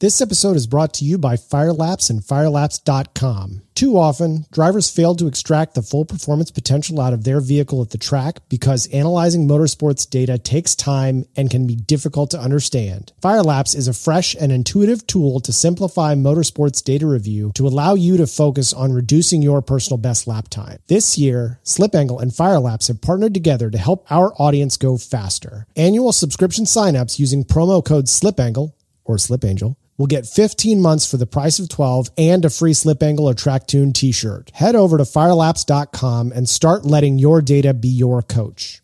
This episode is brought to you by Firelaps and Firelaps.com. Too often, drivers fail to extract the full performance potential out of their vehicle at the track because analyzing motorsports data takes time and can be difficult to understand. Firelaps is a fresh and intuitive tool to simplify motorsports data review to allow you to focus on reducing your personal best lap time. This year, Slip Angle and Firelaps have partnered together to help our audience go faster. Annual subscription signups using promo code SLIPANGLE or Slip Angel will get 15 months for the price of 12 and a free slip angle or track tune t-shirt. Head over to firelaps.com and start letting your data be your coach.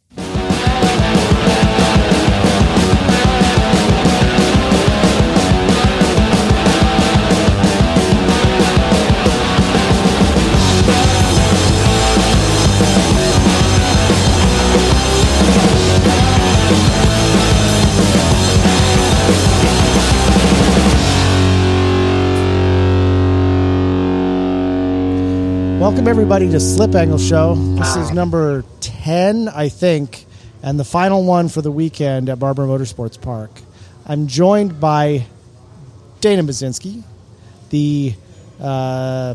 Welcome everybody to Slip Angle Show. This is number 10, I think, and the final one for the weekend at Barber Motorsports Park. I'm joined by Dana Basinski, the uh,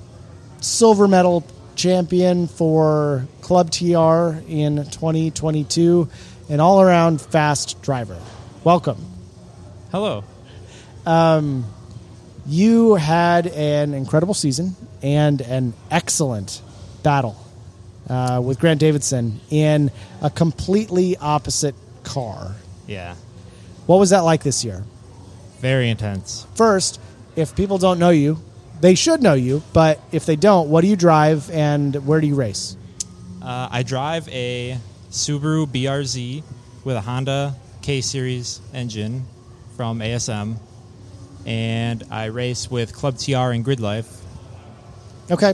silver medal champion for Club TR in 2022, an all around fast driver. Welcome. Hello. You had an incredible season and an excellent battle uh, with Grant Davidson in a completely opposite car. Yeah. What was that like this year? Very intense. First, if people don't know you, they should know you, but if they don't, what do you drive and where do you race? Uh, I drive a Subaru BRZ with a Honda K Series engine from ASM, and I race with Club TR and GRIDLIFE. Okay.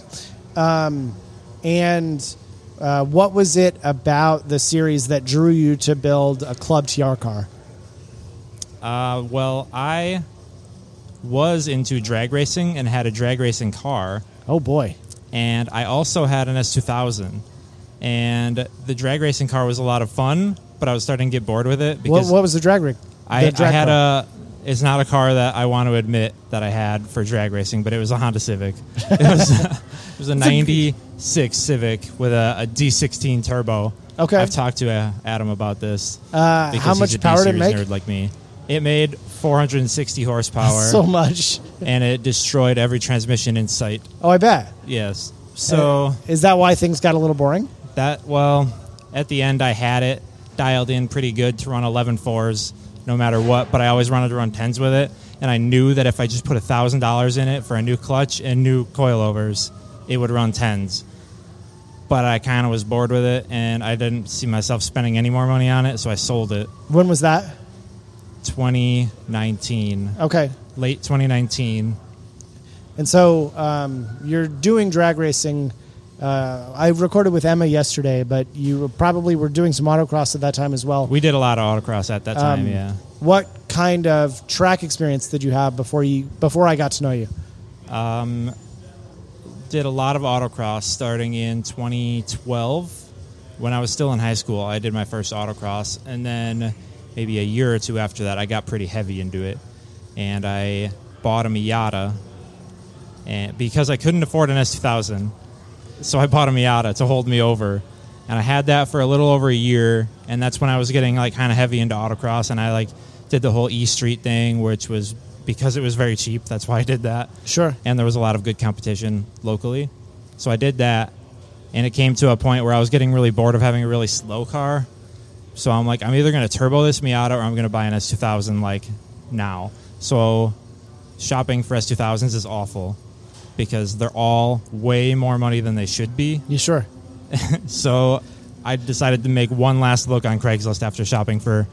Um, and uh, what was it about the series that drew you to build a Club TR car? Uh, well, I was into drag racing and had a drag racing car, Oh boy. and I also had an S2000. And the drag racing car was a lot of fun, but I was starting to get bored with it because what was the drag rig? I, I had car? a. It's not a car that I want to admit that I had for drag racing, but it was a Honda Civic. It was, it was a '96 Civic with a, a D16 turbo. Okay. I've talked to uh, Adam about this. Uh, because how he's much a power did it D-series make? Nerd like me. It made 460 horsepower, So much. and it destroyed every transmission in sight. Oh, I bet. Yes. So Is that why things got a little boring? that well, at the end I had it dialed in pretty good to run 11 fours no matter what, but I always wanted to run 10s with it, and I knew that if I just put thousand dollars in it for a new clutch and new coilovers, it would run 10s. But I kind of was bored with it, and I didn't see myself spending any more money on it, so I sold it. When was that? 2019, Okay. late 2019. And so um, you're doing drag racing. Uh, I recorded with Emma yesterday, but you probably were doing some autocross at that time as well. We did a lot of autocross at that time, Um, yeah. What kind of track experience did you have before you before I got to know you? Um, did a lot of autocross starting in 2012 when I was still in high school. I did my first autocross, and then maybe a year or two after that, I got pretty heavy into it, and I bought a Miata, and because I couldn't afford an S2000, so I bought a Miata to hold me over, and I had that for a little over a year, and that's when I was getting like kind of heavy into autocross, and I like did the whole E Street thing, which was because it was very cheap. That's why I did that Sure. and there was a lot of good competition locally. So I did that, and it came to a point where I was getting really bored of having a really slow car. So I'm like, I'm either going to turbo this Miata or I'm going to buy an S2000 like now. So shopping for S2000s is awful because they're all way more money than they should be. You sure? So I decided to make one last look on Craigslist after shopping for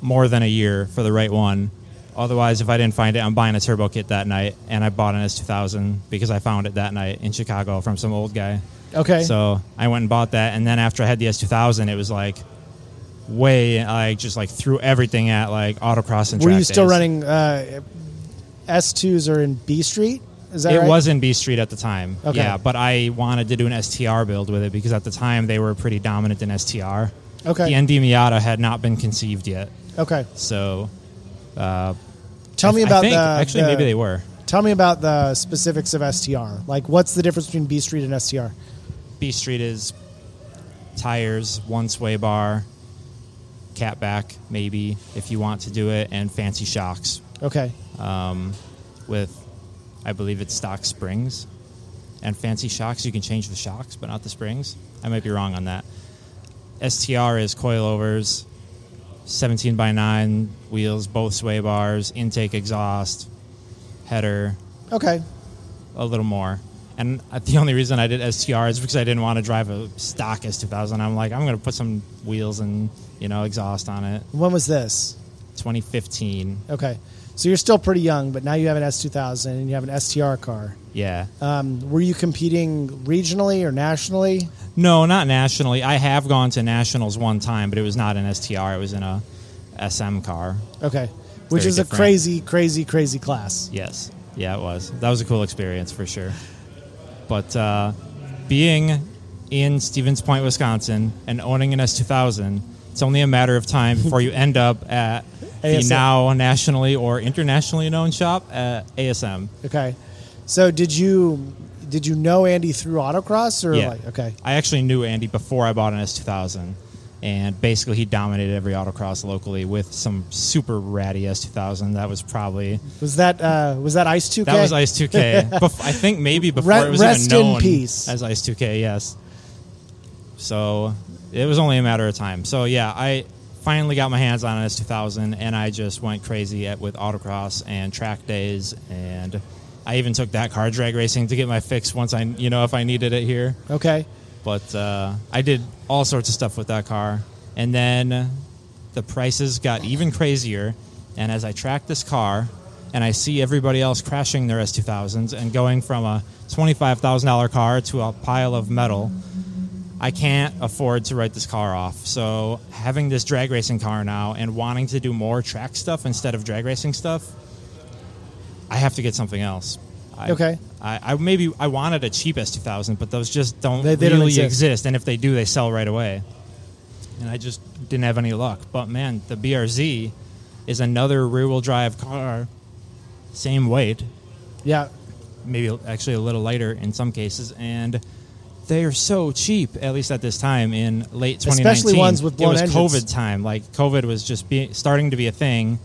more than a year for the right one. Otherwise, if I didn't find it, I'm buying a turbo kit that night, and I bought an S2000 because I found it that night in Chicago from some old guy. Okay. So I went and bought that, and then after I had the S2000, it was like way like just like threw everything at like autocross and were you still days. running uh, S2s are in B Street? Is that It right? was in B Street at the time. Okay. Yeah, but I wanted to do an STR build with it because at the time they were pretty dominant in STR. Okay. The ND Miata had not been conceived yet. Okay. So uh, Tell I- me I about think- the Actually, the- maybe they were. Tell me about the specifics of STR. Like, what's the difference between B Street and STR? B Street is tires, one sway bar, cat back, maybe if you want to do it, and fancy shocks Okay. um, with, I believe it's stock springs. And fancy shocks, you can change the shocks, but not the springs. I might be wrong on that. STR is coilovers, 17 by 9 wheels, both sway bars, intake exhaust, header, Okay. a little more. And the only reason I did STR is because I didn't want to drive a stock S2000. I'm like, I'm going to put some wheels and you know exhaust on it. When was this? 2015, Okay. So you're still pretty young, but now you have an S2000 and you have an STR car. yeah. Um, were you competing regionally or nationally? No, not nationally. I have gone to nationals one time, but it was not an STR. It was in a SM car. Okay. Which Very is a crazy, crazy, crazy class. Yes. Yeah, it was. That was a cool experience for sure. But uh, being in Stevens Point, Wisconsin, and owning an S2000, it's only a matter of time before you end up at the ASM. now nationally or internationally known shop at ASM. Okay. So did you did you know Andy through autocross or Yeah. like okay. I actually knew Andy before I bought an S2000. And basically, he dominated every autocross locally with some super ratty S2000. That was probably Was that uh, was that Ice 2K? That was Ice 2K. Bef- I think maybe before Re- it was rest even in known peace. as Ice 2K. Yes. So it was only a matter of time. So yeah, I finally got my hands on an S2000, and I just went crazy at with autocross and track days, and I even took that car drag racing to get my fix once I, you know, if I needed it here. Okay. But uh, I did all sorts of stuff with that car. And then the prices got even crazier. And as I track this car and I see everybody else crashing their S2000s and going from a $25,000 car to a pile of metal, I can't afford to write this car off. So having this drag racing car now and wanting to do more track stuff instead of drag racing stuff, I have to get something else. I, Okay. I, I maybe I wanted a cheap S2000, but those just don't They- they really don't exist. exist. And if they do, they sell right away. And I just didn't have any luck. But man, the BRZ is another rear-wheel drive car, same weight, Yeah. maybe actually a little lighter in some cases, and they are so cheap. At least at this time in late 2019, Especially ones with blown it was engines. COVID time. Like COVID was just be, starting to be a thing,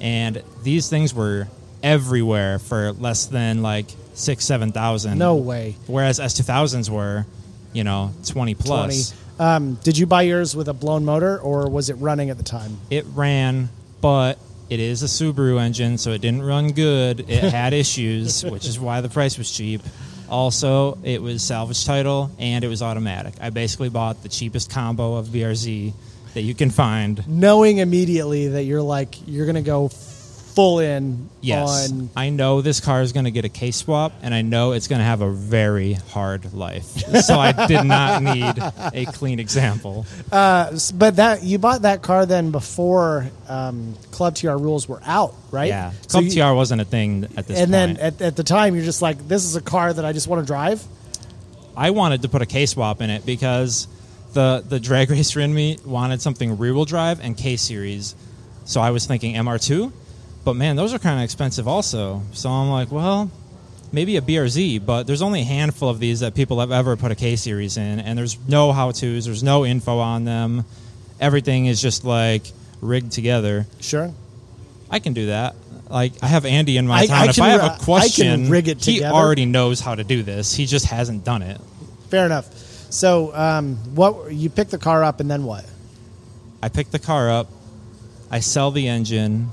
and these things were everywhere for less than like six, seven thousand. No way. Whereas S two thousands were, you know, twenty plus. 20. Um, did you buy yours with a blown motor or was it running at the time? It ran, but it is a Subaru engine, so it didn't run good. It had issues, which is why the price was cheap. Also, it was salvage title and it was automatic. I basically bought the cheapest combo of BRZ that you can find. Knowing immediately that you're like you're gonna go full in Yes, on I know this car is going to get a K swap, and I know it's going to have a very hard life. so I did not need a clean example. S- but that you bought that car then before um, Club TR rules were out, right? Yeah, So Club you- TR wasn't a thing at this and point. then at, at the time you're just like, this is a car that I just want to drive. I wanted to put a K swap in it because the the drag racer in me wanted something rear wheel drive and K series. So I was thinking MR2, but man, those are kind of expensive also. So I'm like, well, maybe a BRZ, but there's only a handful of these that people have ever put a K series in, and there's no how tos, there's no info on them. Everything is just like rigged together. Sure. I can do that. Like I have Andy in my I- town. I if can I have a can question, rig it he already knows how to do this. He just hasn't done it. Fair enough. So um, what you pick the car up and then what? I pick the car up, I sell the engine,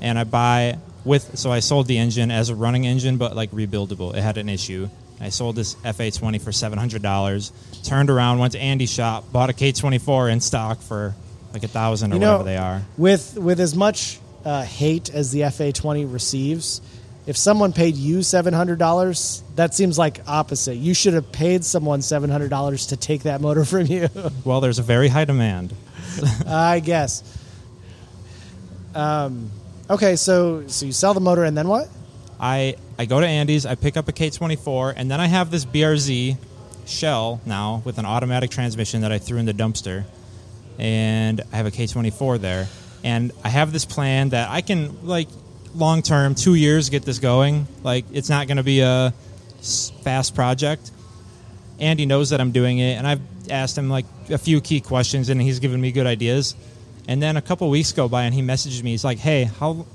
and I buy with. So I sold the engine as a running engine, but like rebuildable. It had an issue. I sold this FA20 for seven hundred dollars. Turned around, went to Andy's shop, bought a K24 in stock for like a thousand or You know, whatever they are. With with as much uh, hate as the FA20 receives, if someone paid you seven hundred dollars, that seems like opposite. You should have paid someone seven hundred dollars to take that motor from you. Well, there's a very high demand. I guess. Um, okay, so so you sell the motor and then what? I I go to Andy's, I pick up a K24, and then I have this BRZ shell now with an automatic transmission that I threw in the dumpster, and I have a K24 there. and I have this plan that I can like long term, two years, get this going. Like it's not going to be a fast project. Andy knows that I'm doing it, and I've asked him like a few key questions, and he's given me good ideas. And then a couple weeks go by, and he messaged me. He's like, "Hey, how?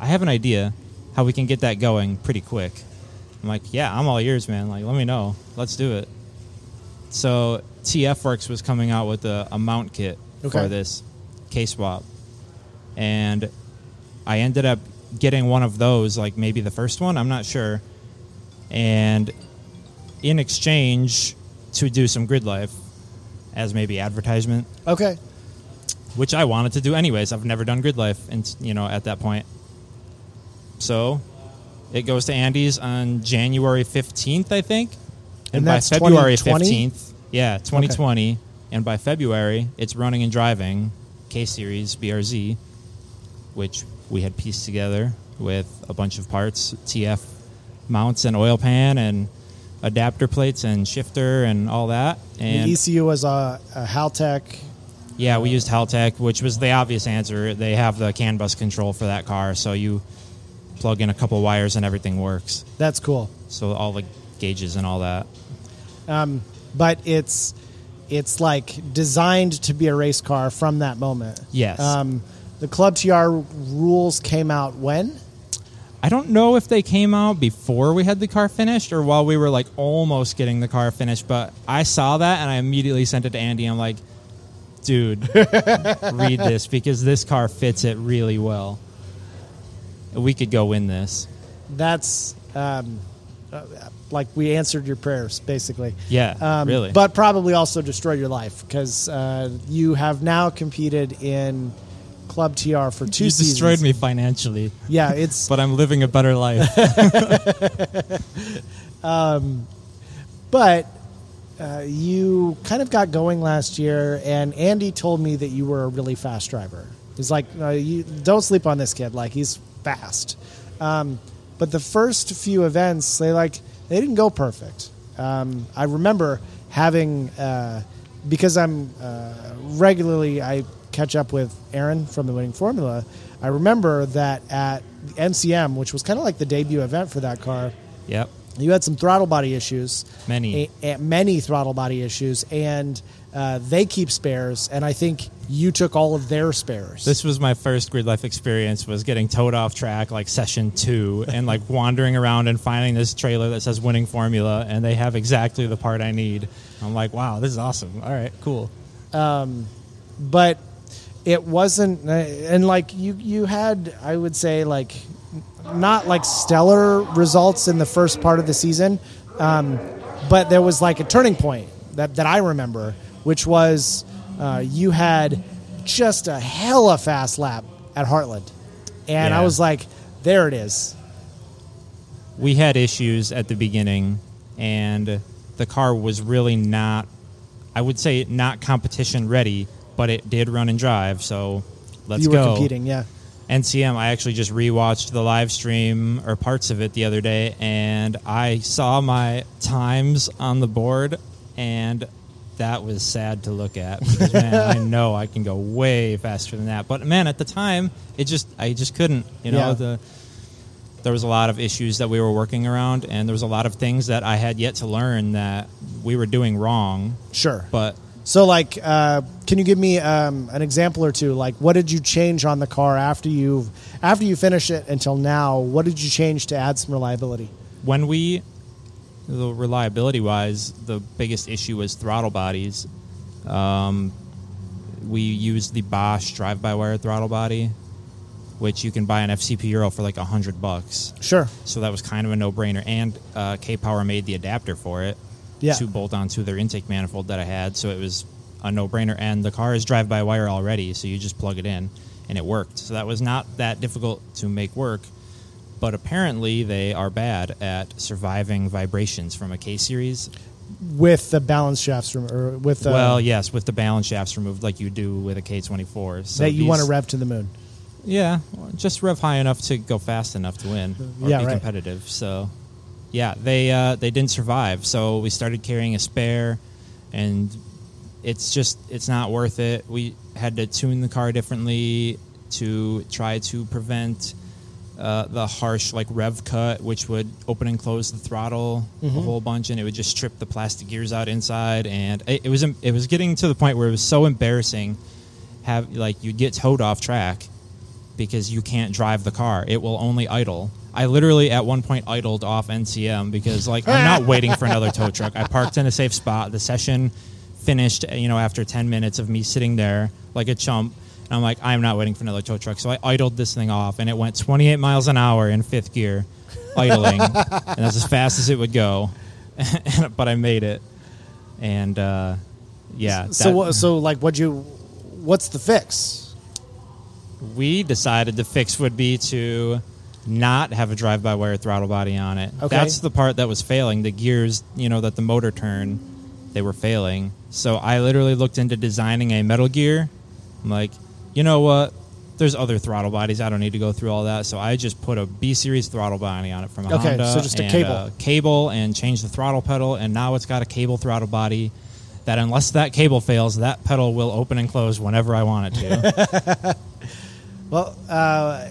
I have an idea how we can get that going pretty quick." I'm like, "Yeah, I'm all ears, man. Like, let me know. Let's do it." So TF Works was coming out with a, a mount kit Okay. for this K swap, and I ended up getting one of those, like maybe the first one. I'm not sure. And in exchange to do some GRIDLIFE as maybe advertisement, Okay. Which I wanted to do anyways. I've never done GRIDLIFE, and you know at that point. So it goes to Andy's on January 15th, I think, And by that's February 15th, yeah, 2020, and by February it's running and driving K Series BRZ, which we had pieced together with a bunch of parts, TF mounts and oil pan and adapter plates and shifter and all that. And the ECU was a, a Haltech. Yeah, we used Haltech, which was the obvious answer. They have the CAN bus control for that car, so you plug in a couple wires and everything works. That's cool. So all the gauges and all that. but it's it's like designed to be a race car from that moment. Yes. Um, the Club TR rules came out when? I don't know if they came out before we had the car finished or while we were like almost getting the car finished, but I saw that and I immediately sent it to Andy. I'm like, dude, read this because this car fits it really well. We could go win this. That's um, uh, like we answered your prayers, basically. Yeah, Um, really. But probably also destroyed your life because uh, you have now competed in Club TR for two you seasons. destroyed me financially, Yeah, it's but I'm living a better life. um, but uh, you kind of got going last year, and Andy told me that you were a really fast driver. He's like, uh, you don't sleep on this kid. Like he's fast. Um, but the first few events, they like they didn't go perfect. Um, I remember having uh, because I'm uh, regularly I catch up with Aaron from the Winning Formula. I remember that at NCM, which was kind of like the debut event for that car, yep. You had some throttle body issues, Many. a, a- many throttle body issues, and uh, they keep spares, and I think you took all of their spares. This was my first GRIDLIFE experience was getting towed off track like session two and like wandering around and finding this trailer that says winning formula and they have exactly the part I need. I'm like, wow, this is awesome. All right, cool. but it wasn't, uh, and like you, you had, I would say, like not like stellar results in the first part of the season, um, but there was like a turning point that that I remember, which was uh, you had just a hella fast lap at Heartland, and I was like, there it is. We had issues at the beginning and the car was really not I would say not competition ready, but it did run and drive, so let's go. you were go. competing, yeah. NCM, I actually just rewatched the live stream or parts of it the other day, and I saw my times on the board, and that was sad to look at because man, I know I can go way faster than that. But man, at the time, it just I just couldn't. You know, Yeah. the there was a lot of issues that we were working around, and there was a lot of things that I had yet to learn that we were doing wrong. Sure. But So, like, uh, can you give me um, an example or two? Like, what did you change on the car after you after you finish it until now? What did you change to add some reliability? when we the reliability wise the biggest issue was throttle bodies um, we used the bosch drive-by-wire throttle body which you can buy an fcp euro for like a hundred bucks Sure. so that was kind of a no-brainer and uh, k-power made the adapter for it Yeah. to bolt onto their intake manifold that i had so it was a no-brainer and the car is drive-by-wire already so you just plug it in and it worked so that was not that difficult to make work but apparently they are bad at surviving vibrations from a K series. With the balance shafts, rem- or with the, well, yes, with the balance shafts removed, like you do with a K twenty four. So that you these- want to rev to the moon. yeah, just rev high enough to go fast enough to win or Yeah, be right. competitive. So, yeah, they uh, they didn't survive. So we started carrying a spare, and it's just it's not worth it. We had to tune the car differently. to try to prevent uh, the harsh like rev cut, which would open and close the throttle a whole bunch, and it would just strip the plastic gears out inside. And it, it was it was getting to the point where it was so embarrassing. Have like you'd get towed off track because you can't drive the car; it will only idle. I literally at one point idled off NCM because like I'm not waiting for another tow truck. I parked in a safe spot. The session finished, you know, after 10 minutes of me sitting there like a chump. And I'm like, I'm not waiting for another tow truck. So I idled this thing off and it went 28 miles an hour in fifth gear, idling. and that's as fast as it would go. but I made it. And uh, yeah. So that- what? So like, what you? What's the fix? We decided the fix would be to not have a drive-by-wire throttle body on it. Okay. That's the part that was failing. The gears, you know, that the motor turn, they were failing. So I literally looked into designing a metal gear. I'm like, you know what? There's other throttle bodies. I don't need to go through all that. So I just put a B series throttle body on it from a Okay, Honda. so just a and cable. cable and change the throttle pedal, and now it's got a cable throttle body. That unless that cable fails, that pedal will open and close whenever I want it to. Well, uh,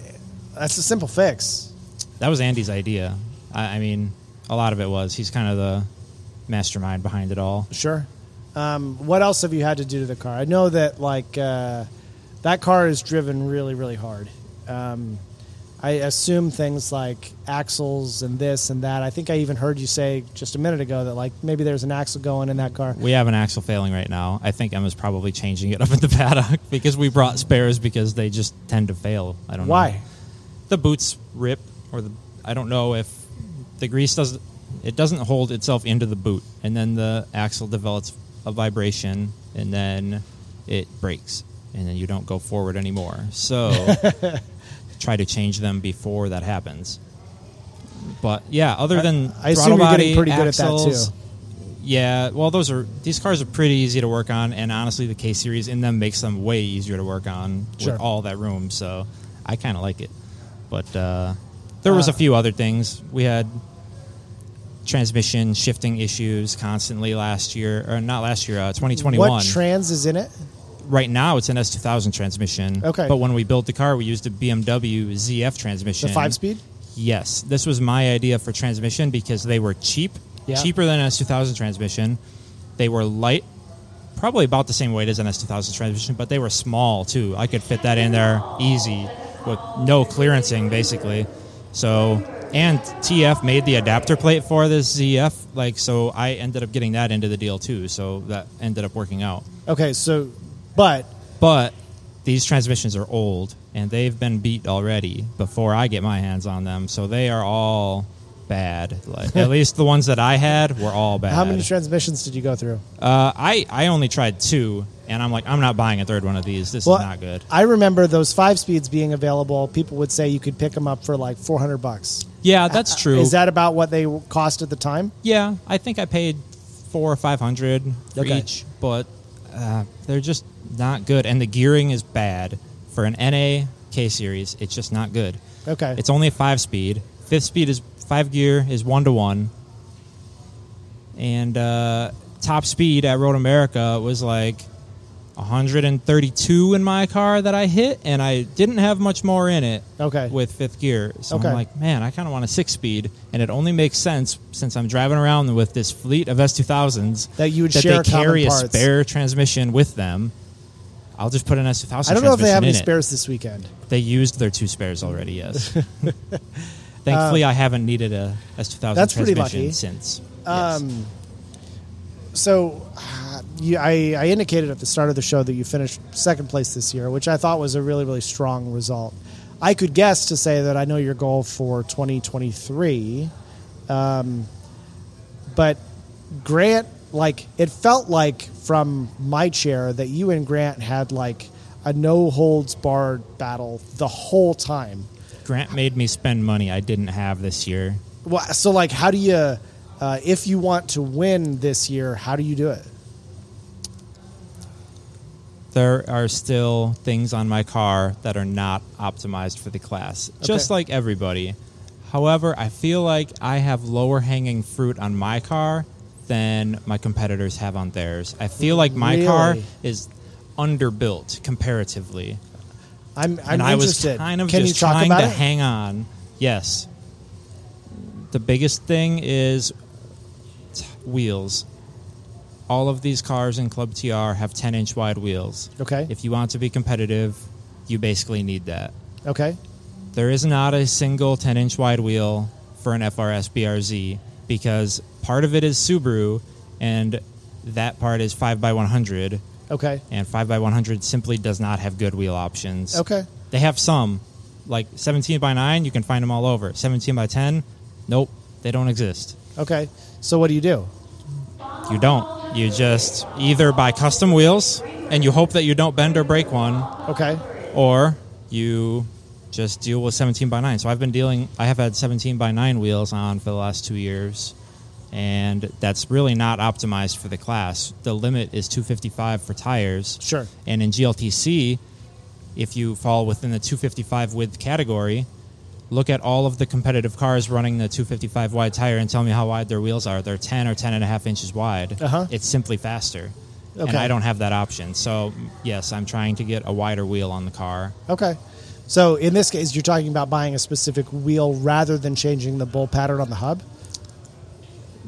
that's a simple fix. That was Andy's idea. I, I mean, a lot of it was. He's kind of the mastermind behind it all. Sure. Um, what else have you had to do to the car? I know that like uh, that car is driven really, really hard. Um, I assume things like axles and this and that. I think I even heard you say just a minute ago that like maybe there's an axle going in that car. We have an axle failing right now. I think Emma's probably changing it up in the paddock because we brought spares because they just tend to fail. I don't know Why? The boots rip, or the I don't know if the grease doesn't. It doesn't hold itself into the boot, and then the axle develops a vibration, and then it breaks, and then you don't go forward anymore. So try to change them before that happens. But yeah, other than I assume throttle body, getting pretty good at that, too. Yeah, well, those are these cars are pretty easy to work on, and honestly, the K series in them makes them way easier to work on Sure. with all that room. So I kind of like it. But uh, there was Uh, a few other things we had transmission shifting issues constantly last year, or not last year, uh, 2021. What trans is in it? Right now, it's an S2000 transmission. Okay. But when we built the car, we used a BMW ZF transmission. The five speed? Yes, this was my idea for transmission because they were cheap, Yeah. cheaper than an S2000 transmission. They were light, probably about the same weight as an S2000 transmission, but they were small too. I could fit that in there easy with no clearancing, basically. So, and TF made the adapter plate for this ZF, like so. I ended up getting that into the deal too, so that ended up working out. Okay, so but But these transmissions are old and they've been beat already before I get my hands on them, so they are all bad. Like at least the ones that I had were all bad. how many transmissions did you go through? uh, I I only tried two, and I'm like I'm not buying a third one of these. This Well, is not good. I remember those five speeds being available. People would say you could pick them up for like 400 bucks. Yeah, that's true. Is that about what they cost at the time? Yeah, I think I paid four or five hundred Okay. each, but uh, they're just not good, and the gearing is bad for an NA K series. It's just not good. Okay. It's only a five speed. Fifth speed is five gear is one to one, and uh, top speed at Road America was like 132 in my car that I hit, and I didn't have much more in it. Okay. With fifth gear, so Okay. I'm like, man, I kind of want a six speed, and it only makes sense since I'm driving around with this fleet of S2000s That you would that share they carry a parts. spare transmission with them. I'll just put an S2000. I don't know if they have any it. spares this weekend. They used their two spares already. Yes. Thankfully, I haven't needed a S2000 Uh, That's pretty transmission lucky. since. Yes. Um, so, uh, you, I, I indicated at the start of the show that you finished second place this year, which I thought was a really, really strong result. I could guess to say that I know your goal for 2023, um, but Grant, like, it felt like from my chair that you and Grant had like a no holds barred battle the whole time. Grant made me spend money I didn't have this year. Well, so like, how do you, uh, if you want to win this year, how do you do it? There are still things on my car that are not optimized for the class, just like everybody. However, I feel like I have lower hanging fruit on my car than my competitors have on theirs. I feel like my car is underbuilt comparatively. I'm, I'm and I was interested. kind of Can just you talk trying about to it? hang on. Yes. The biggest thing is t- wheels. All of these cars in Club TR have 10 inch wide wheels. okay. If you want to be competitive, you basically need that. okay. There is not a single 10 inch wide wheel for an FRS BRZ because part of it is Subaru and that part is 5x100 Okay. and 5x100 simply does not have good wheel options. Okay. They have some, like 17 by 9, you can find them all over. 17 by 10, nope, they don't exist. Okay. So what do you do? You don't. You just either buy custom wheels and you hope that you don't bend or break one, Okay. or you just deal with 17 by 9. So I've been dealing, I have had 17 by 9 wheels on for the last two years, and that's really not optimized for the class. The limit is 255 for tires. Sure. And in GLTC, if you fall within the 255 width category, look at all of the competitive cars running the 255 wide tire and tell me how wide their wheels are. They're 10 or 10 and a half inches wide. Uh-huh. It's simply faster. And I don't have that option. So, yes, I'm trying to get a wider wheel on the car. Okay. So in this case, you're talking about buying a specific wheel rather than changing the bolt pattern on the hub.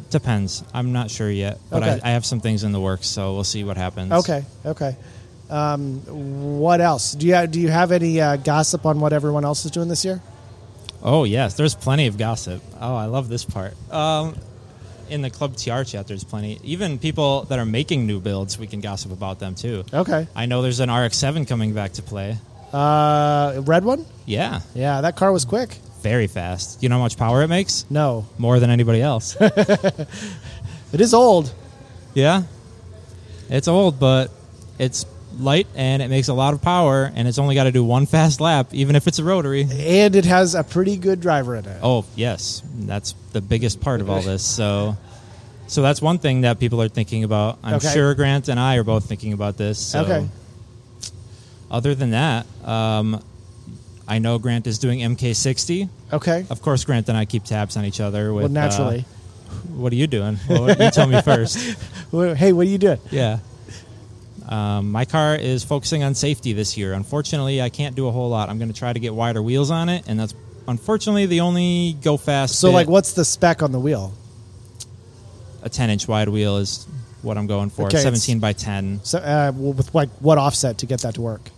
Depends. I'm not sure yet, but Okay. I, I have some things in the works, so we'll see what happens. Okay. Okay. Um, what else? Do you do you have any uh, gossip on what everyone else is doing this year? Oh yes, there's plenty of gossip. Oh, I love this part. Um, in the Club TR chat, there's plenty. Even people that are making new builds, we can gossip about them too. Okay. I know there's an RX-7 coming back to play. Uh, red one? Yeah, Yeah, that car was quick. very fast. You know how much power it makes? No, More than anybody else. it is old. yeah, it's old, but it's light and it makes a lot of power, and it's only got to do one fast lap, even if it's a rotary. and it has a pretty good driver in it. Oh yes, that's the biggest part of all this. So, so that's one thing that people are thinking about. I'm Okay. sure Grant and I are both thinking about this. So. Okay. Other than that, um, I know Grant is doing MK60. Okay. Of course, Grant and I keep tabs on each other. With, Well, naturally. uh, what are you doing? Well, you tell me first. Hey, what are you doing? Yeah. Um, my car is focusing on safety this year. Unfortunately, I can't do a whole lot. I'm going to try to get wider wheels on it, and that's unfortunately the only go fast. So, bit. like, what's the spec on the wheel? a 10 inch wide wheel is what I'm going for. Okay, 17 by 10. So, uh, with like what offset to get that to work?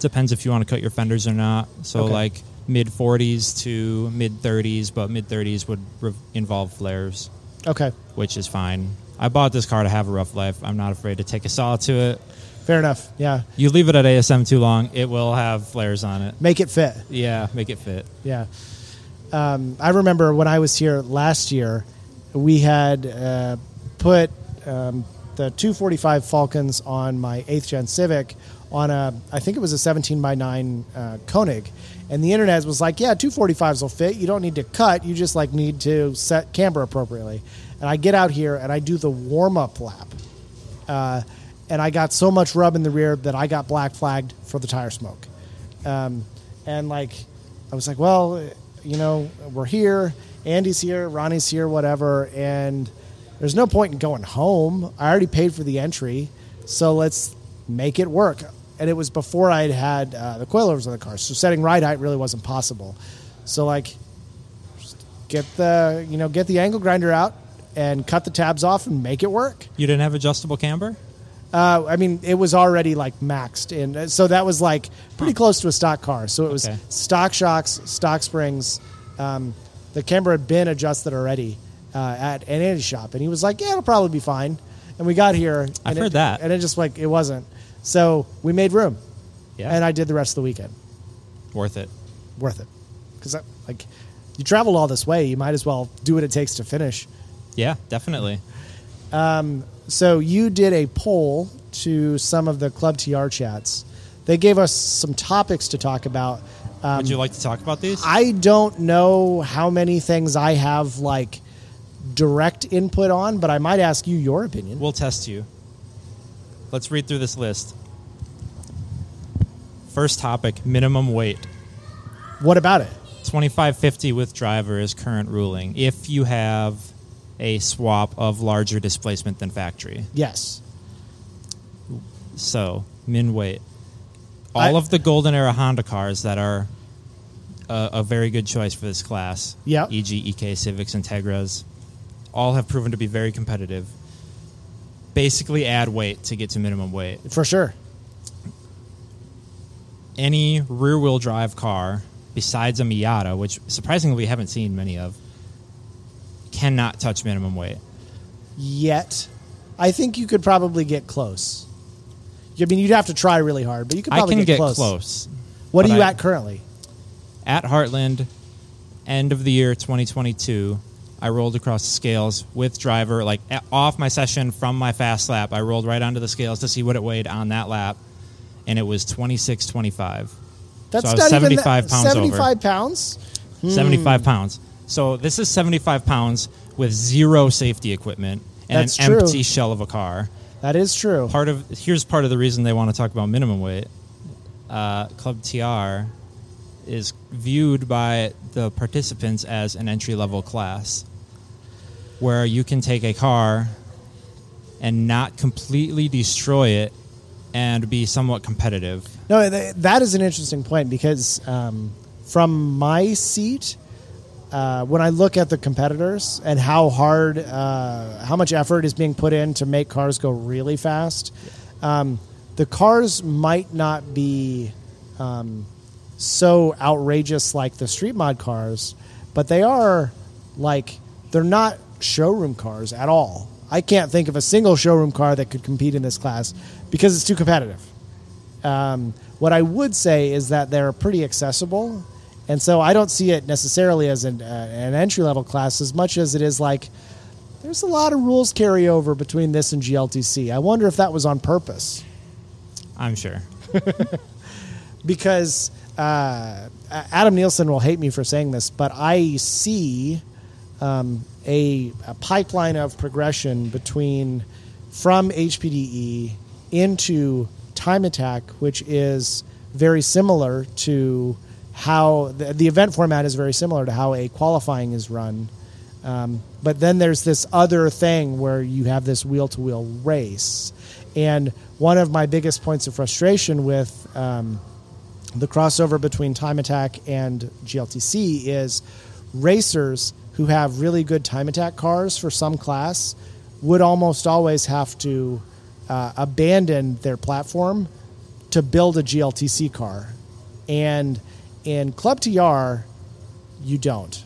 Depends if you want to cut your fenders or not. So Okay. like mid 40s to mid 30s, but mid 30s would re- involve flares, Okay, which is fine. I bought this car to have a rough life. I'm not afraid to take a saw to it. fair enough. Yeah, You leave it at ASM too long, it will have flares on it. make it fit. Yeah, make it fit. Yeah. Um, I remember when I was here last year, we had uh, put um, the 245 Falkens on my 8th gen Civic on a, I think it was a 17 by 9 uh, Konig. And the internet was like, yeah, 245s will fit. You don't need to cut. You just like need to set camber appropriately. And I get out here and I do the warm up lap. Uh, and I got so much rub in the rear that I got black flagged for the tire smoke. Um, and like, I was like, well, you know, we're here. Andy's here. Ronnie's here. Whatever. And there's no point in going home. I already paid for the entry, so let's make it work. And it was before I'd had uh, the coilovers on the car, so setting ride height really wasn't possible. So like, get the you know get the angle grinder out and cut the tabs off and make it work. You didn't have adjustable camber? Uh, I mean, it was already like maxed, and so that was like pretty close to a stock car. So it was Okay. stock shocks, stock springs. Um, the camber had been adjusted already uh, at an Andy shop, and he was like, "Yeah, it'll probably be fine." And we got here, and I've it, heard that. and it just like it wasn't. So we made room, Yeah. and I did the rest of the weekend. Worth it. Worth it, because like you traveled all this way, you might as well do what it takes to finish. Yeah, definitely. So you did a poll to some of the Club TR chats. They gave us some topics to talk about. Um, Would you like to talk about these? I don't know how many things I have like direct input on, but I might ask you your opinion. We'll test you. Let's read through this list. First topic minimum weight. What about it? 2550 with driver is current ruling if you have a swap of larger displacement than factory. Yes. So, min weight. All I- of the golden era Honda cars that are a, a very good choice for this class, Yep. e.g., EK Civics, Integras, all have proven to be very competitive. Basically, add weight to get to minimum weight. For sure. Any rear wheel drive car besides a Miata, which surprisingly we haven't seen many of, cannot touch minimum weight. Yet, I think you could probably get close. I mean, you'd have to try really hard, but you could I probably can get close. close. What are you I- at currently? at Heartland, end of the year 2022, I rolled across the scales with driver, like off my session from my fast lap. I rolled right onto the scales to see what it weighed on that lap, and it was 26.25. That's so I not 75 even that, pounds over. 75 pounds? 75 hmm. pounds. So this is 75 pounds with zero safety equipment and That's an true. empty shell of a car. That is true. Part of here's part of the reason they want to talk about minimum weight. Uh, Club TR is viewed by the participants as an entry level class, where you can take a car and not completely destroy it and be somewhat competitive. No, th- that is an interesting point because um, from my seat, uh, when I look at the competitors and how hard, uh, how much effort is being put in to make cars go really fast, um, the cars might not be um, so outrageous like the street mod cars, but they are like they're not showroom cars at all. I can't think of a single showroom car that could compete in this class because it's too competitive. Um, what I would say is that they're pretty accessible, and so I don't see it necessarily as an, uh, an entry level class as much as it is like there's a lot of rules carryover between this and GLTC. I wonder if that was on purpose I'm sure. because uh, Adam Nielsen will hate me for saying this, but I see um, a, a pipeline of progression between from HPDE into Time Attack, which is very similar to how the, the event format is very similar to how a qualifying is run. Um, but then there's this other thing where you have this wheel to wheel race. And one of my biggest points of frustration with um, the crossover between Time Attack and GLTC is racers who have really good Time Attack cars for some class would almost always have to uh, abandon their platform to build a GLTC car. And in Club TR, you don't.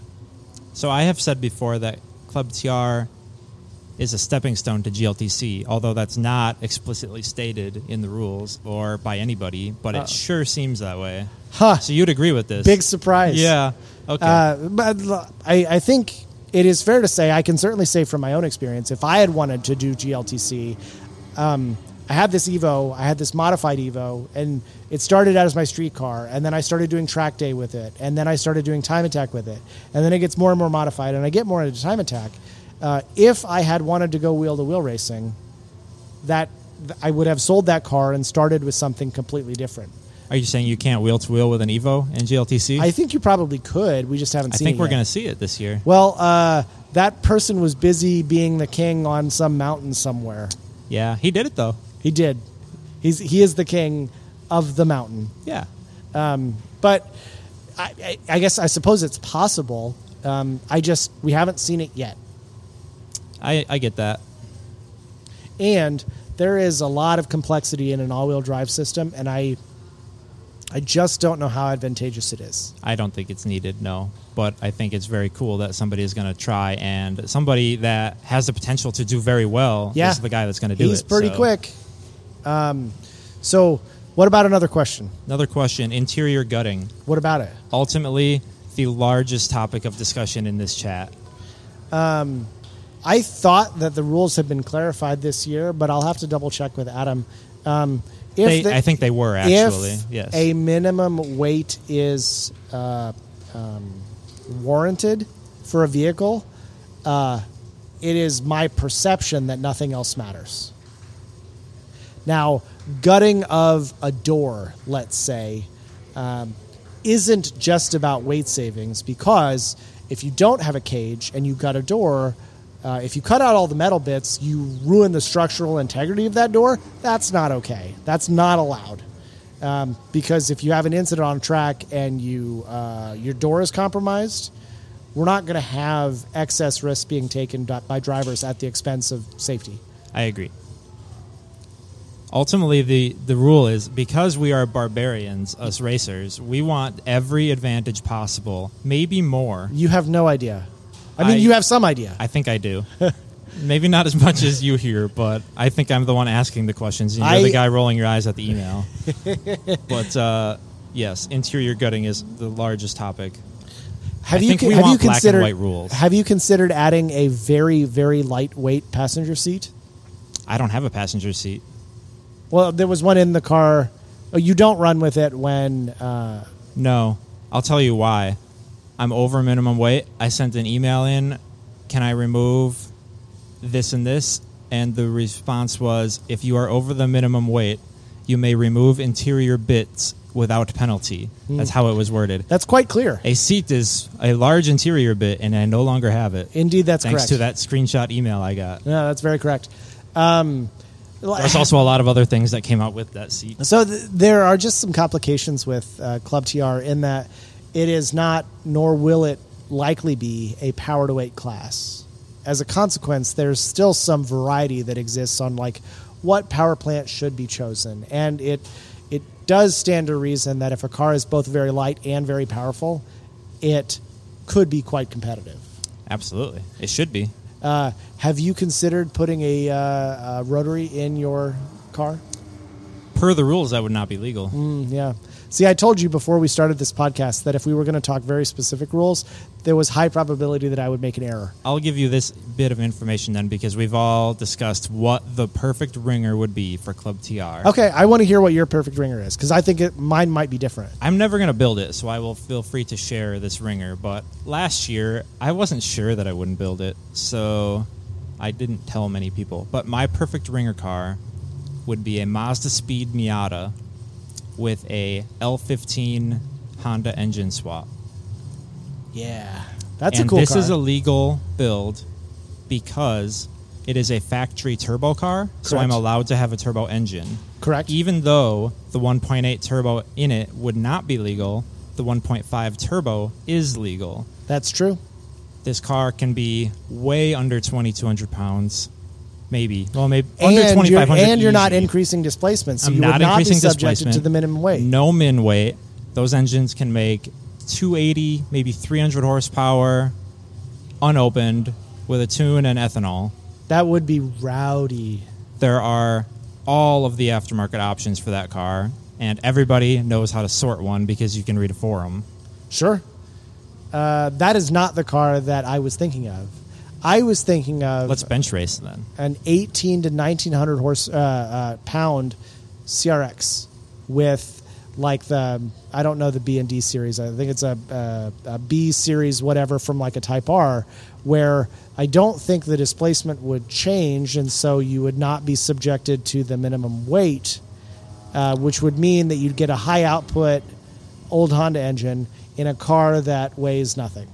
So I have said before that Club TR is a stepping stone to GLTC, although that's not explicitly stated in the rules or by anybody, but it sure seems that way. Huh. So you'd agree with this? Big surprise. Yeah. Okay. Uh, but I, I think it is fair to say, I can certainly say from my own experience, if I had wanted to do GLTC, um, I had this Evo, I had this modified Evo, and it started out as my street car, and then I started doing track day with it, and then I started doing time attack with it, and then it gets more and more modified, and I get more into time attack. Uh, if I had wanted to go wheel to wheel racing, that th- I would have sold that car and started with something completely different. Are you saying you can't wheel to wheel with an Evo in GLTC? I think you probably could. We just haven't I seen I think we're going to see it this year. Well, uh, that person was busy being the king on some mountain somewhere. Yeah, he did it though. He did. He's he is the king of the mountain. Yeah. Um, but I, I, I guess I suppose it's possible. Um, I just we haven't seen it yet, I, I get that. and there is a lot of complexity in an all-wheel drive system, and I I just don't know how advantageous it is. I don't think it's needed, no. But I think it's very cool that somebody is going to try, and somebody that has the potential to do very well Yeah. is the guy that's going to do it. He's pretty so. quick. Um, so, what about another question? Another question: interior gutting. What about it? Ultimately, the largest topic of discussion in this chat. Um, I thought that the rules had been clarified this year, but I'll have to double check with Adam. Um, if They, the- I think they were actually. if yes. a minimum weight is uh, um, warranted for a vehicle, uh, it is my perception that nothing else matters. Now, gutting of a door, let's say, um, isn't just about weight savings because if you don't have a cage and you gut a door, uh, if you cut out all the metal bits, you ruin the structural integrity of that door. That's not okay. That's not allowed. Um, because if you have an incident on track and you uh, your door is compromised, we're not going to have excess risk being taken by- by drivers at the expense of safety. I agree. Ultimately, the, the rule is because we are barbarians, us racers, we want every advantage possible, maybe more. You have no idea. I mean, I- you have some idea. I think I do. maybe not as much as you here, but I think I'm the one asking the questions. And you're I- the guy rolling your eyes at the email. but uh, yes, interior gutting is the largest topic. Have I you think con- we have want you black and considered white rules. Have you considered adding a very very lightweight passenger seat? I don't have a passenger seat. Well, there was one in the car. Oh, you don't run with it when. Uh, No, I'll tell you why. I'm over minimum weight. I sent an email in. Can I remove this and this? And the response was if you are over the minimum weight, you may remove interior bits without penalty. That's how it was worded. that's quite clear. A seat is a large interior bit, and I no longer have it. Indeed, that's Thanks correct. to that screenshot email I got. No, that's very correct. Um, There's also a lot of other things that came out with that seat. So th- there are just some complications with uh, Club TR in that it is not, nor will it likely be, a power to weight class. As a consequence, there's still some variety that exists on like what power plant should be chosen, and it it does stand to reason that if a car is both very light and very powerful, it could be quite competitive. Absolutely. It should be. Uh, have you considered putting a, uh, a rotary in your car? Per the rules, that would not be legal. Mm, yeah. See, I told you before we started this podcast that if we were going to talk very specific rules, there was high probability that I would make an error. I'll give you this bit of information then because we've all discussed what the perfect ringer would be for Club TR. Okay, I want to hear what your perfect ringer is because I think it, mine might be different. I'm never going to build it, so I will feel free to share this ringer. But last year, I wasn't sure that I wouldn't build it, so I didn't tell many people. But my perfect ringer car would be a Mazda Speed Miata with a L15 Honda engine swap. Yeah, that's and a cool this car. is a legal build because it is a factory turbo car, so I'm allowed to have a turbo engine. Correct. Even though the 1.8 turbo in it would not be legal, the 1.5 turbo is legal. that's true. This car can be way under 2,200 pounds, maybe. Well, maybe under And you're, 2,500. and you're not increasing displacement, so I'm you not would not be subjected to the minimum weight. No min weight. Those engines can make 280, maybe 300 horsepower, unopened, with a tune and ethanol. That would be rowdy. There are all of the aftermarket options for that car, and everybody knows how to sort one because you can read a forum. Sure. Uh, that is not the car that I was thinking of. I was thinking of Let's bench race then. an 18 to 1900 horse uh, uh, pound CRX with like the I don't know the B and D series. I think it's a, a, a B series, whatever, from like a Type R, where I don't think the displacement would change, and so you would not be subjected to the minimum weight, uh, which would mean that you'd get a high output old Honda engine in a car that weighs nothing.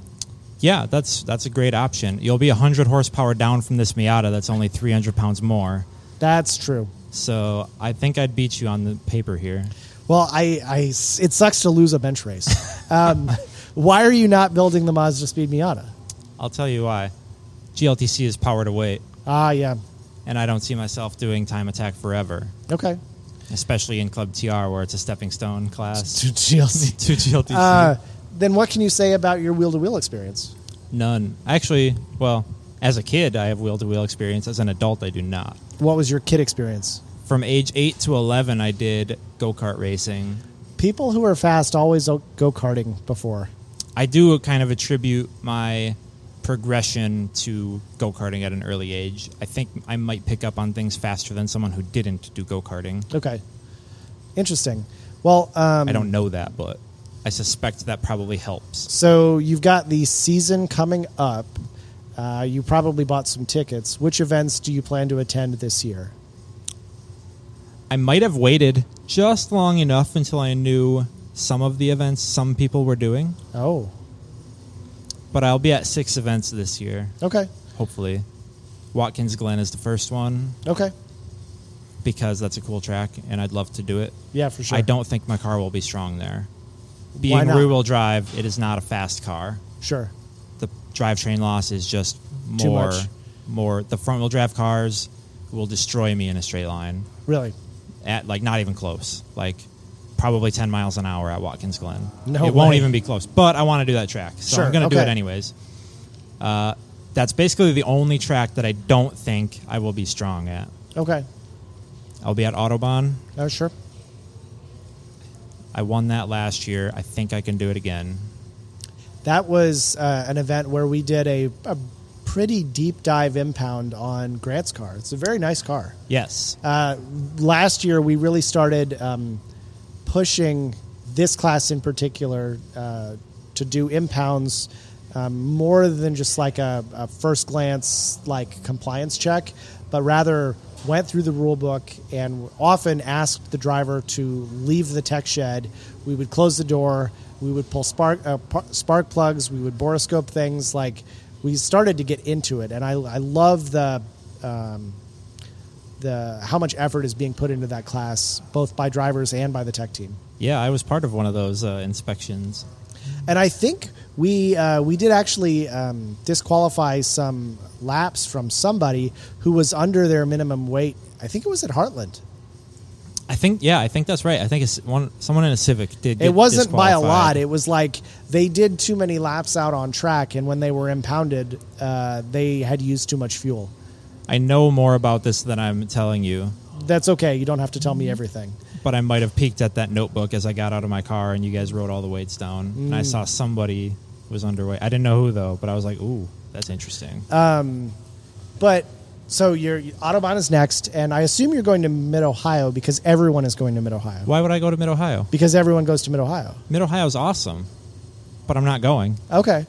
Yeah, that's that's a great option. You'll be 100 horsepower down from this Miata that's only 300 pounds more. That's true. So I think I'd beat you on the paper here. Well, I, I, it sucks to lose a bench race. Um, why are you not building the Mazda Speed Miata? I'll tell you why. GLTC is power to weight, Ah, yeah. and I don't see myself doing time attack forever, Okay. especially in Club TR where it's a stepping stone class. To GLC. to GLTC. Uh, then what can you say about your wheel to wheel experience? None. Actually, well, as a kid, I have wheel to wheel experience. As an adult, I do not. What was your kid experience? From age 8 to 11, I did go kart racing. People who are fast always go karting before. I do kind of attribute my progression to go karting at an early age. I think I might pick up on things faster than someone who didn't do go karting. Okay. Interesting. Well, um, I don't know that, but I suspect that probably helps. So you've got the season coming up. Uh, you probably bought some tickets. Which events do you plan to attend this year? I might have waited just long enough until I knew some of the events some people were doing, Oh, but I'll be at six events this year, okay. hopefully. Watkins Glen is the first one. Okay. because that's a cool track and I'd love to do it. Yeah, for sure. I don't think my car will be strong there. Being rear wheel drive, it is not a fast car. Sure. The drivetrain loss is just Too more much. more the front wheel drive cars will destroy me in a straight line. Really. At like not even close. Like probably 10 miles an hour at Watkins Glen. No it won't way. even be close. But I want to do that track. So Sure, I'm going to do it anyways. Uh, that's basically the only track that I don't think I will be strong at. Okay. I'll be at Autobahn. Oh, sure. I won that last year. I think I can do it again. That was uh, an event where we did a, a pretty deep dive impound on Grant's car. It's a very nice car. Yes. Uh, last year, we really started um, pushing this class in particular uh, to do impounds um, more than just like a, a first glance like compliance check, but rather went through the rule book and often asked the driver to leave the tech shed. We would close the door. We would pull spark uh, spark plugs. We would borescope things. Like we started to get into it, and I, I love the um, the how much effort is being put into that class, both by drivers and by the tech team. Yeah, I was part of one of those uh, inspections. And I think we uh, we did actually um, disqualify some laps from somebody who was under their minimum weight. I think it was at Heartland. I think, yeah, I think that's right. I think it's one someone in a Civic did. Get It wasn't by a lot. It was like they did too many laps out on track, and when they were impounded, uh, they had used too much fuel. I know more about this than I'm telling you, That's okay. You don't have to tell me everything. but I might have peeked at that notebook as I got out of my car and you guys wrote all the weights down, and Mm. I saw somebody was underway. I didn't know who though, but I was like, ooh, that's interesting. Uh, But so your Autobahn is next, and I assume you're going to Mid Ohio because everyone is going to Mid Ohio. Why would I go to Mid Ohio? Because everyone goes to Mid Ohio. Mid Ohio is awesome, but I'm not going. Okay.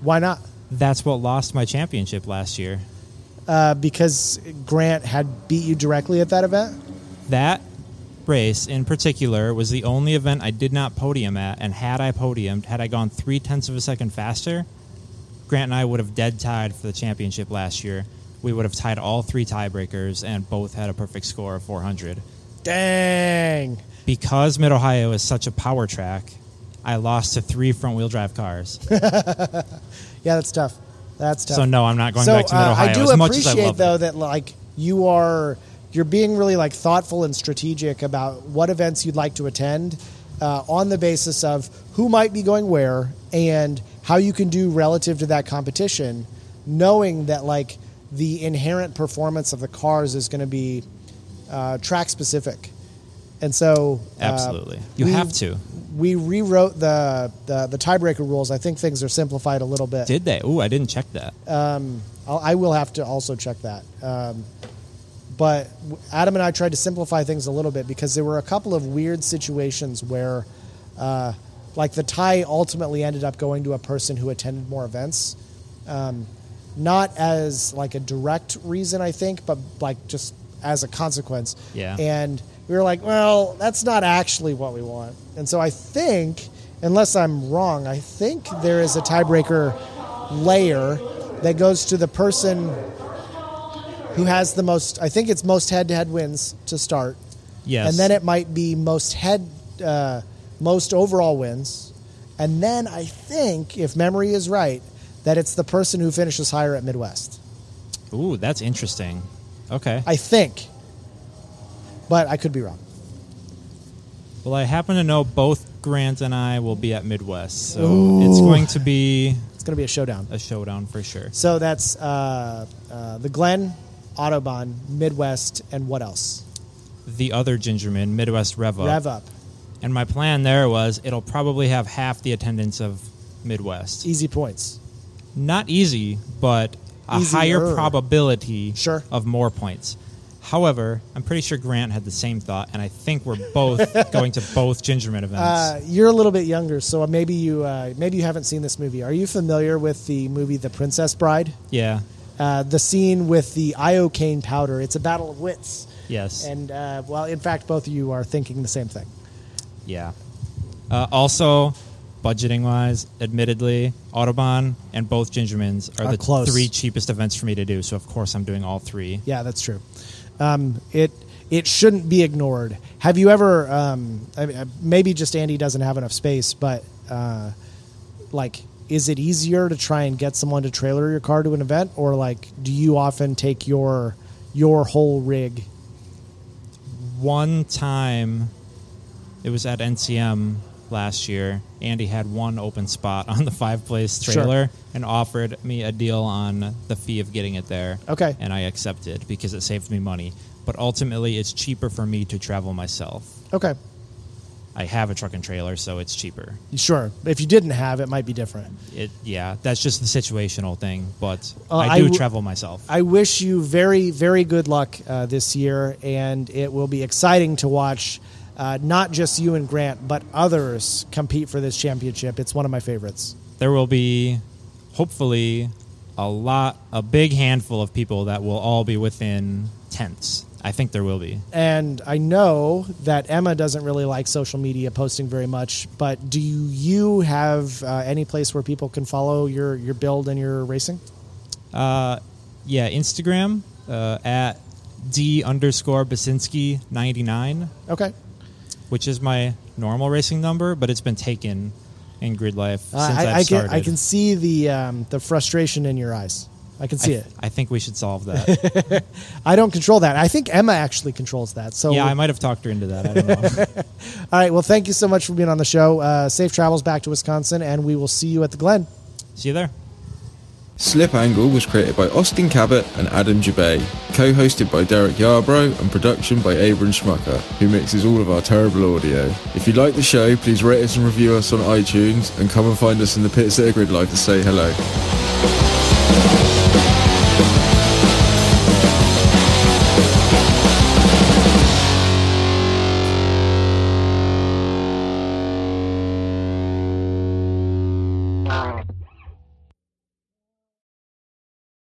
Why not? That's what lost my championship last year. Uh, because Grant had beat you directly at that event? That race in particular was the only event I did not podium at, and had I podiumed, had I gone three tenths of a second faster, Grant and I would have dead tied for the championship last year. We would have tied all three tiebreakers and both had a perfect score of 400. Dang. Because Mid Ohio is such a power track, I lost to three front wheel drive cars. Yeah, that's tough. That's tough. so no, I'm not going so back to Mid uh, Ohio I do as much as I appreciate though it. that like you are you're being really like thoughtful and strategic about what events you'd like to attend uh, on the basis of who might be going where and how you can do relative to that competition, knowing that like the inherent performance of the cars is going to be uh, track specific, and so uh, Absolutely. You have to. We rewrote the, the the tiebreaker rules. I think things are simplified a little bit. Did they? Oh, I didn't check that. I'll, I will have to also check that. Um, but Adam and I tried to simplify things a little bit because there were a couple of weird situations where, uh, like the tie ultimately ended up going to a person who attended more events, um, not as like a direct reason I think, but like just as a consequence. Yeah. And we were like, well, that's not actually what we want. And so I think, unless I'm wrong, I think there is a tiebreaker layer that goes to the person who has the most. I think it's most head-to-head wins to start, Yes. and then it might be most head, uh, most overall wins, and then I think, if memory is right, that it's the person who finishes higher at Midwest. Ooh, that's interesting. Okay. I think, but I could be wrong. Well, I happen to know both Grant and I will be at Midwest, so it's going to be It's going to be a showdown. a showdown for sure. So that's uh, uh, the Glen, Autobahn, Midwest, and what else? The other Gingerman, Midwest Rev Up. Rev up. And my plan there was it'll probably have half the attendance of Midwest. Easy points. Not easy, but a Easier. higher probability Sure. of more points. However, I'm pretty sure Grant had the same thought, and I think we're both going to both Gingerman events. Uh, you're a little bit younger, so maybe you uh, maybe you haven't seen this movie. Are you familiar with the movie The Princess Bride? yeah. Uh, the scene with the iocane powder. It's a battle of wits, Yes. and uh, well, in fact, both of you are thinking the same thing. Yeah. Uh, also, budgeting wise, admittedly, Autobahn and both Gingermans are, Are the close. three cheapest events for me to do. So of course I'm doing all three. Yeah, that's true. Um, it it shouldn't be ignored. Have you ever, um, I mean, maybe just Andy doesn't have enough space, but uh, like, is it easier to try and get someone to trailer your car to an event, or like, do you often take your your whole rig? One time, it was at NCM last year. Andy had one open spot on the five place Sure. trailer and offered me a deal on the fee of getting it there. Okay. And I accepted because it saved me money. But ultimately, it's cheaper for me to travel myself. Okay, I have a truck and trailer, so it's cheaper. sure. If you didn't have, it might be different. It yeah, that's just the situational thing. But Uh, I I do w- travel myself. I wish you very, very good luck uh, this year, and it will be exciting to watch uh, not just you and Grant, but others compete for this championship. It's one of my favorites. there will be hopefully a lot a big handful of people that will all be within tents i think there will be And I know that Emma doesn't really like social media posting very much, but do you have uh, any place where people can follow your, your build and your racing? uh, yeah instagram uh, at d underscore basinski 99 Okay. which is my normal racing number but it's been taken in GRIDLIFE since Uh, I've I, I, can, started I can see the, um, the frustration in your eyes. I can I, see it. I think we should solve that I don't control that. I think Emma actually controls that. So yeah i might have talked her into that i don't know All right. Well, thank you so much for being on the show. Uh, safe travels back to Wisconsin, and we will see you at the Glen. see you there Slip Angle was created by Austin Cabot and Adam Jabay, co-hosted by Derek Yarbrough and production by Abram Schmucker, who mixes all of our terrible audio. If you like the show, please rate us and review us on iTunes and come and find us in the pits at GRIDLIFE to say hello.